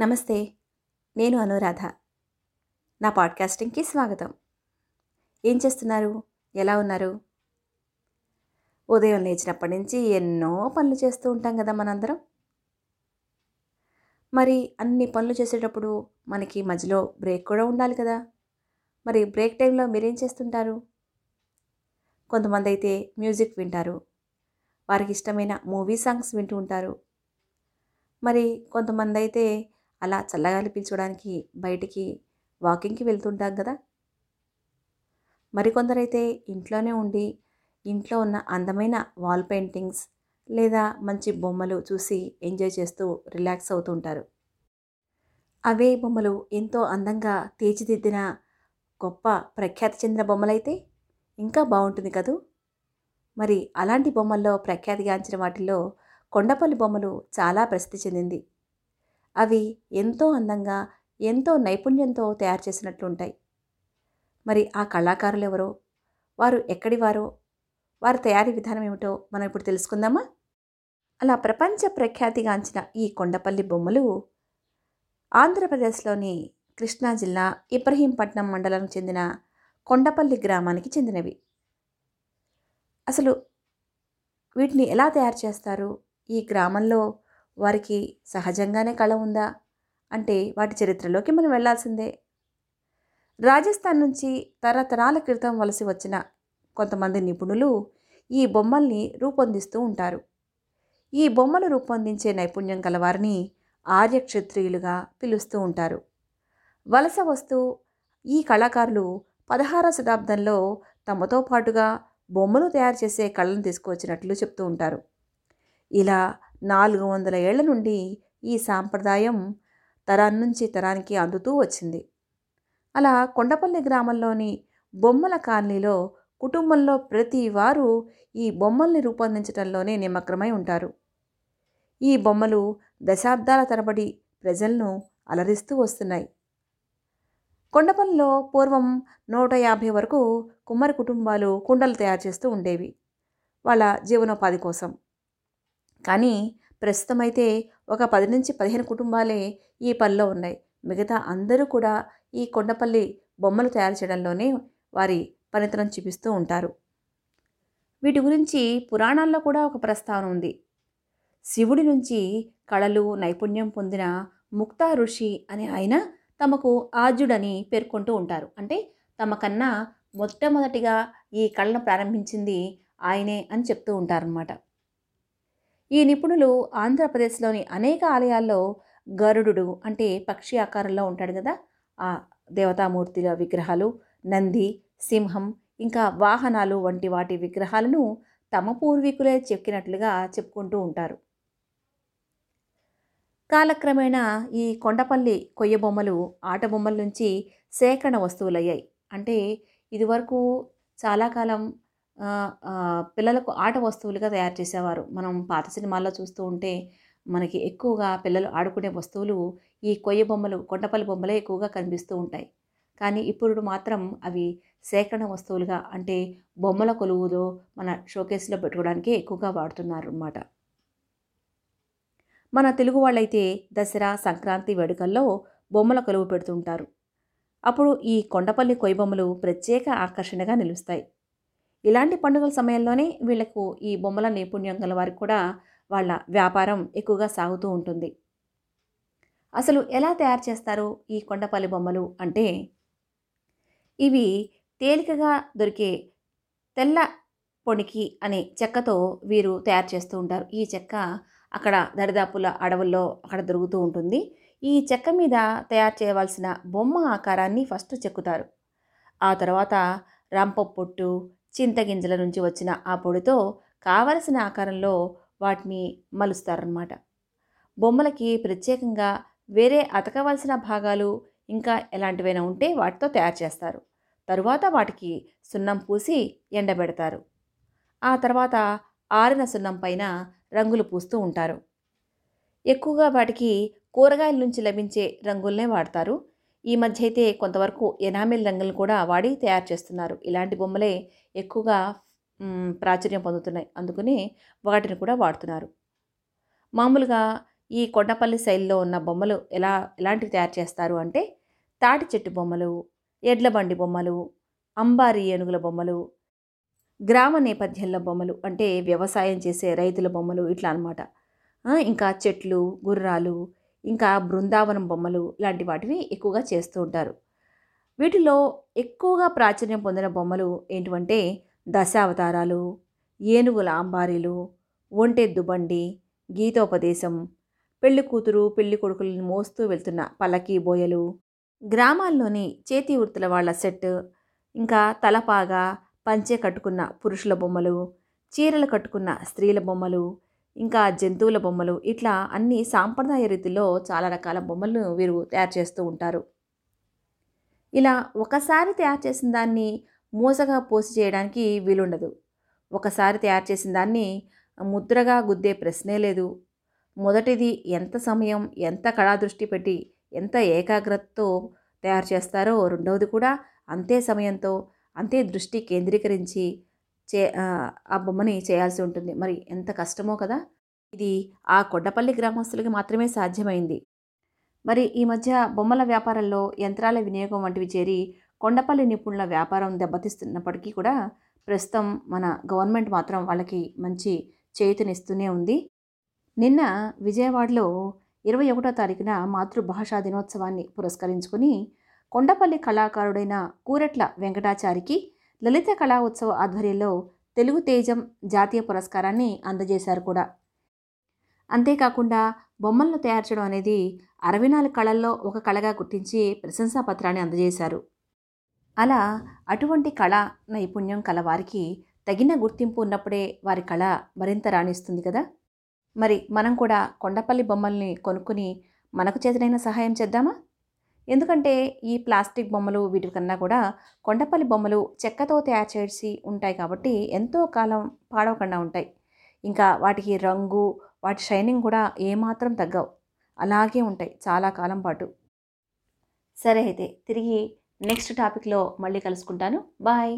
నమస్తే నేను అనురాధ. నా పాడ్కాస్టింగ్కి స్వాగతం. ఏం చేస్తున్నారు? ఎలా ఉన్నారు? ఉదయం లేచినప్పటి నుంచి ఎన్నో పనులు చేస్తూ ఉంటాం కదా మనందరం. మరి అన్ని పనులు చేసేటప్పుడు మనకి మధ్యలో బ్రేక్ కూడా ఉండాలి కదా. మరి బ్రేక్ టైంలో మీరేం చేస్తుంటారు? కొంతమంది అయితే మ్యూజిక్ వింటారు. వారికి ఇష్టమైన మూవీ సాంగ్స్ వింటూ ఉంటారు. మరి కొంతమంది అయితే అలా చల్లగాలి పీల్చుకోవడానికి బయటికి వాకింగ్కి వెళ్తుంటాం కదా! మరికొందరైతే ఇంట్లోనే ఉండి ఇంట్లో ఉన్న అందమైన వాల్ పెయింటింగ్స్ లేదా మంచి బొమ్మలు చూసి ఎంజాయ్ చేస్తూ రిలాక్స్ అవుతూ ఉంటారు అవే బొమ్మలు ఎంతో అందంగా తీర్చిదిద్దిన గొప్ప ప్రఖ్యాతి చెందిన బొమ్మలైతే ఇంకా బాగుంటుంది కదూ! మరి అలాంటి బొమ్మల్లో ప్రఖ్యాతిగాంచిన వాటిల్లో కొండపల్లి బొమ్మలు చాలా ప్రసిద్ధి చెందింది. అవి ఎంతో అందంగా ఎంతో నైపుణ్యంతో తయారు చేసినట్లుంటాయి. మరి ఆ కళాకారులు ఎవరో వారు ఎక్కడి వారో? వారి తయారీ విధానం ఏమిటో మనం ఇప్పుడు తెలుసుకుందామా? అలా ప్రపంచ ప్రఖ్యాతిగాంచిన ఈ కొండపల్లి బొమ్మలు ఆంధ్రప్రదేశ్లోని కృష్ణా జిల్లా ఇబ్రహీంపట్నం మండలానికి చెందిన కొండపల్లి గ్రామానికి చెందినవి. అసలు వీటిని ఎలా తయారు చేస్తారు? ఈ గ్రామంలో వారికి సహజంగానే కళ ఉందా? అంటే వాటి చరిత్రలోకి మనం వెళ్ళాల్సిందే రాజస్థాన్ నుంచి తరతరాల క్రితం వలసి వచ్చిన కొంతమంది నిపుణులు ఈ బొమ్మల్ని రూపొందిస్తూ ఉంటారు. ఈ బొమ్మలు రూపొందించే నైపుణ్యం గలవారిని ఆర్యక్షత్రియులుగా పిలుస్తూ ఉంటారు. వలస వస్తూ ఈ కళాకారులు పదహార శతాబ్దంలో తమతో పాటుగా బొమ్మలు తయారు చేసే కళను తీసుకువచ్చినట్లు చెప్తూ ఉంటారు. ఇలా నాలుగు వందల ఏళ్ళ నుండి ఈ సాంప్రదాయం తరాన్ నుంచి తరానికి అందుతూ వచ్చింది. అలా కొండపల్లి గ్రామంలోని బొమ్మల కాలనీలో కుటుంబంలో ప్రతి వారు ఈ బొమ్మల్ని రూపొందించడంలోనే నిమగ్నమై ఉంటారు. ఈ బొమ్మలు దశాబ్దాల తరబడి ప్రజలను అలరిస్తూ వస్తున్నాయి. కొండపల్లిలో పూర్వం నూట యాభై వరకు కుమ్మరి కుటుంబాలు కుండలు తయారు చేస్తూ ఉండేవి. వాళ్ళ జీవనోపాధి కోసం. కానీ ప్రస్తుతం అయితే ఒక పది నుంచి పదిహేను కుటుంబాలే ఈ పనిలో ఉన్నాయి. మిగతా అందరూ కూడా ఈ కొండపల్లి బొమ్మలు తయారు చేయడంలోనే వారి పనితనం చూపిస్తూ ఉంటారు. వీటి గురించి పురాణాల్లో కూడా ఒక ప్రస్తావన ఉంది. శివుడి నుంచి కళలు నైపుణ్యం పొందిన ముక్తా ఋషి అనే ఆయన తమకు ఆద్యుడని పేర్కొంటూ ఉంటారు. అంటే తమకన్నా మొట్టమొదటిగా ఈ కళను ప్రారంభించింది ఆయనే అని చెప్తూ ఉంటారనమాట ఈ నిపుణులు ఆంధ్రప్రదేశ్లోని అనేక ఆలయాల్లో గరుడు అంటే పక్షి ఆకారంలో ఉంటాడు కదా. ఆ దేవతామూర్తుల విగ్రహాలు నంది సింహం ఇంకా వాహనాలు వంటి వాటి విగ్రహాలను తమ పూర్వీకులే చెక్కినట్లుగా చెప్పుకుంటూ ఉంటారు. కాలక్రమేణా ఈ కొండపల్లి కొయ్య బొమ్మలు ఆట బొమ్మల నుంచి సేకరణ వస్తువులయ్యాయి. అంటే ఇదివరకు చాలా కాలం పిల్లలకు ఆట వస్తువులుగా తయారు చేసేవారు. మనం పాత సినిమాల్లో చూస్తూ ఉంటే మనకి ఎక్కువగా పిల్లలు ఆడుకునే వస్తువులు ఈ కొయ్య బొమ్మలు కొండపల్లి బొమ్మలే ఎక్కువగా కనిపిస్తూ ఉంటాయి. కానీ ఇప్పుడు మాత్రం అవి సేకరణ వస్తువులుగా అంటే బొమ్మల కొలువులో మన షోకేస్లో పెట్టుకోవడానికి ఎక్కువగా వాడుతున్నారు అన్నమాట మన తెలుగు వాళ్ళైతే దసరా సంక్రాంతి వేడుకల్లో బొమ్మల కొలువు పెడుతుంటారు అప్పుడు ఈ కొండపల్లి కొయ్య బొమ్మలు ప్రత్యేక ఆకర్షణగా నిలుస్తాయి. ఇలాంటి పండుగల సమయంలోనే వీళ్ళకు ఈ బొమ్మల నైపుణ్యం గల వారికి కూడా వాళ్ళ వ్యాపారం ఎక్కువగా సాగుతూ ఉంటుంది. అసలు ఎలా తయారు చేస్తారు ఈ కొండపల్లి బొమ్మలు అంటే ఇవి తేలికగా దొరికే తెల్ల పొనికి అనే చెక్కతో వీరు తయారు చేస్తూ ఉంటారు. ఈ చెక్క అక్కడ దరిదాపుల అడవుల్లో అక్కడ దొరుకుతూ ఉంటుంది. ఈ చెక్క మీద తయారు చేయవలసిన బొమ్మ ఆకారాన్ని ఫస్ట్ చెక్కుతారు. ఆ తర్వాత రంప పొట్టు చింతగింజల నుంచి వచ్చిన ఆ పొడితో కావలసిన ఆకారంలో వాటిని మలుస్తారనమాట బొమ్మలకి ప్రత్యేకంగా వేరే అతకవలసిన భాగాలు ఇంకా ఎలాంటివైనా ఉంటే వాటితో తయారు చేస్తారు. తరువాత వాటికి సున్నం పూసి ఎండబెడతారు. ఆ తర్వాత ఆరిన సున్నం పైన రంగులు పూస్తూ ఉంటారు. ఎక్కువగా వాటికి కూరగాయల నుంచి లభించే రంగులనే వాడతారు. ఈ మధ్య అయితే కొంతవరకు ఎనామిల్ రంగులు కూడా వాడి తయారు చేస్తున్నారు. ఇలాంటి బొమ్మలే ఎక్కువగా ప్రాచుర్యం పొందుతున్నాయి. అందుకని వాటిని కూడా వాడుతున్నారు. మామూలుగా ఈ కొండపల్లి శైలిలో ఉన్న బొమ్మలు ఎలా ఎలాంటివి తయారు చేస్తారు అంటే తాటి చెట్టు బొమ్మలు ఎడ్ల బండి బొమ్మలు అంబారి ఏనుగుల బొమ్మలు గ్రామ నేపథ్యంలో బొమ్మలు అంటే వ్యవసాయం చేసే రైతుల బొమ్మలు ఇట్లా అనమాట ఇంకా చెట్లు గుర్రాలు ఇంకా బృందావనం బొమ్మలు లాంటి వాటిని ఎక్కువగా చేస్తూ ఉంటారు. వీటిలో ఎక్కువగా ప్రాచుర్యం పొందిన బొమ్మలు ఏంటంటే దశావతారాలు ఏనుగుల అంబారీలు ఒంటెద్దు బండి గీతోపదేశం పెళ్ళి కూతురు పెళ్ళి కొడుకులను మోస్తూ వెళ్తున్న పల్లకీ బోయలు గ్రామాల్లోని చేతి వృత్తుల వాళ్ళ సెట్ ఇంకా తలపాగా పంచె కట్టుకున్న పురుషుల బొమ్మలు చీరలు కట్టుకున్న స్త్రీల బొమ్మలు ఇంకా జంతువుల బొమ్మలు ఇట్లా అన్ని సాంప్రదాయ రీతిలో చాలా రకాల బొమ్మలను వీరు తయారు చేస్తూ ఉంటారు. ఇలా ఒకసారి తయారు చేసిన దాన్ని మూసగా పోసి చేయడానికి వీలుండదు. ఒకసారి తయారు చేసిన దాన్ని ముద్రగా గుద్దే ప్రశ్నే లేదు. మొదటిది ఎంత సమయం ఎంత కళా దృష్టి పెట్టి ఎంత ఏకాగ్రతతో తయారు చేస్తారో రెండవది కూడా అంతే సమయంతో అంతే దృష్టి కేంద్రీకరించి చే ఆ బొమ్మని చేయాల్సి ఉంటుంది. మరి ఎంత కష్టమో కదా! ఇది ఆ కొండపల్లి గ్రామస్తులకి మాత్రమే సాధ్యమైంది. మరి ఈ మధ్య బొమ్మల వ్యాపారంలో యంత్రాల వినియోగం వంటివి చేరి కొండపల్లి నిపుణుల వ్యాపారం దెబ్బతీస్తున్నప్పటికీ కూడా ప్రస్తుతం మన గవర్నమెంట్ మాత్రం వాళ్ళకి మంచి చేయుతనిస్తూనే ఉంది. నిన్న విజయవాడలో ఇరవై ఒకటో తారీఖున మాతృభాషా దినోత్సవాన్ని పురస్కరించుకుని కొండపల్లి కళాకారుడైన కూరెట్ల వెంకటాచారికి లలిత కళా ఉత్సవ ఆధ్వర్యంలో తెలుగు తేజం జాతీయ పురస్కారాన్ని అందజేశారు కూడా. అంతేకాకుండా బొమ్మలను తయారు చేయడం అనేది అరవై నాలుగు కళల్లో ఒక కళగా గుర్తించి ప్రశంసా పత్రాన్ని అందజేశారు. అలా అటువంటి కళ నైపుణ్యం కలవారికి తగిన గుర్తింపు ఉన్నప్పుడే వారి కళ మరింత రాణిస్తుంది కదా? మరి మనం కూడా కొండపల్లి బొమ్మల్ని కొనుక్కుని మనకు చేతనైన సహాయం చేద్దామా? ఎందుకంటే ఈ ప్లాస్టిక్ బొమ్మలు వీటికన్నా కూడా కొండపల్లి బొమ్మలు చెక్కతో తయారు చేసి ఉంటాయి కాబట్టి ఎంతో కాలం పాడవకుండా ఉంటాయి. ఇంకా వాటికి రంగు వాటి షైనింగ్ కూడా ఏమాత్రం తగ్గవు. అలాగే ఉంటాయి చాలా కాలం పాటు. సరే అయితే తిరిగి నెక్స్ట్ టాపిక్లో మళ్ళీ కలుసుకుంటాను. బాయ్!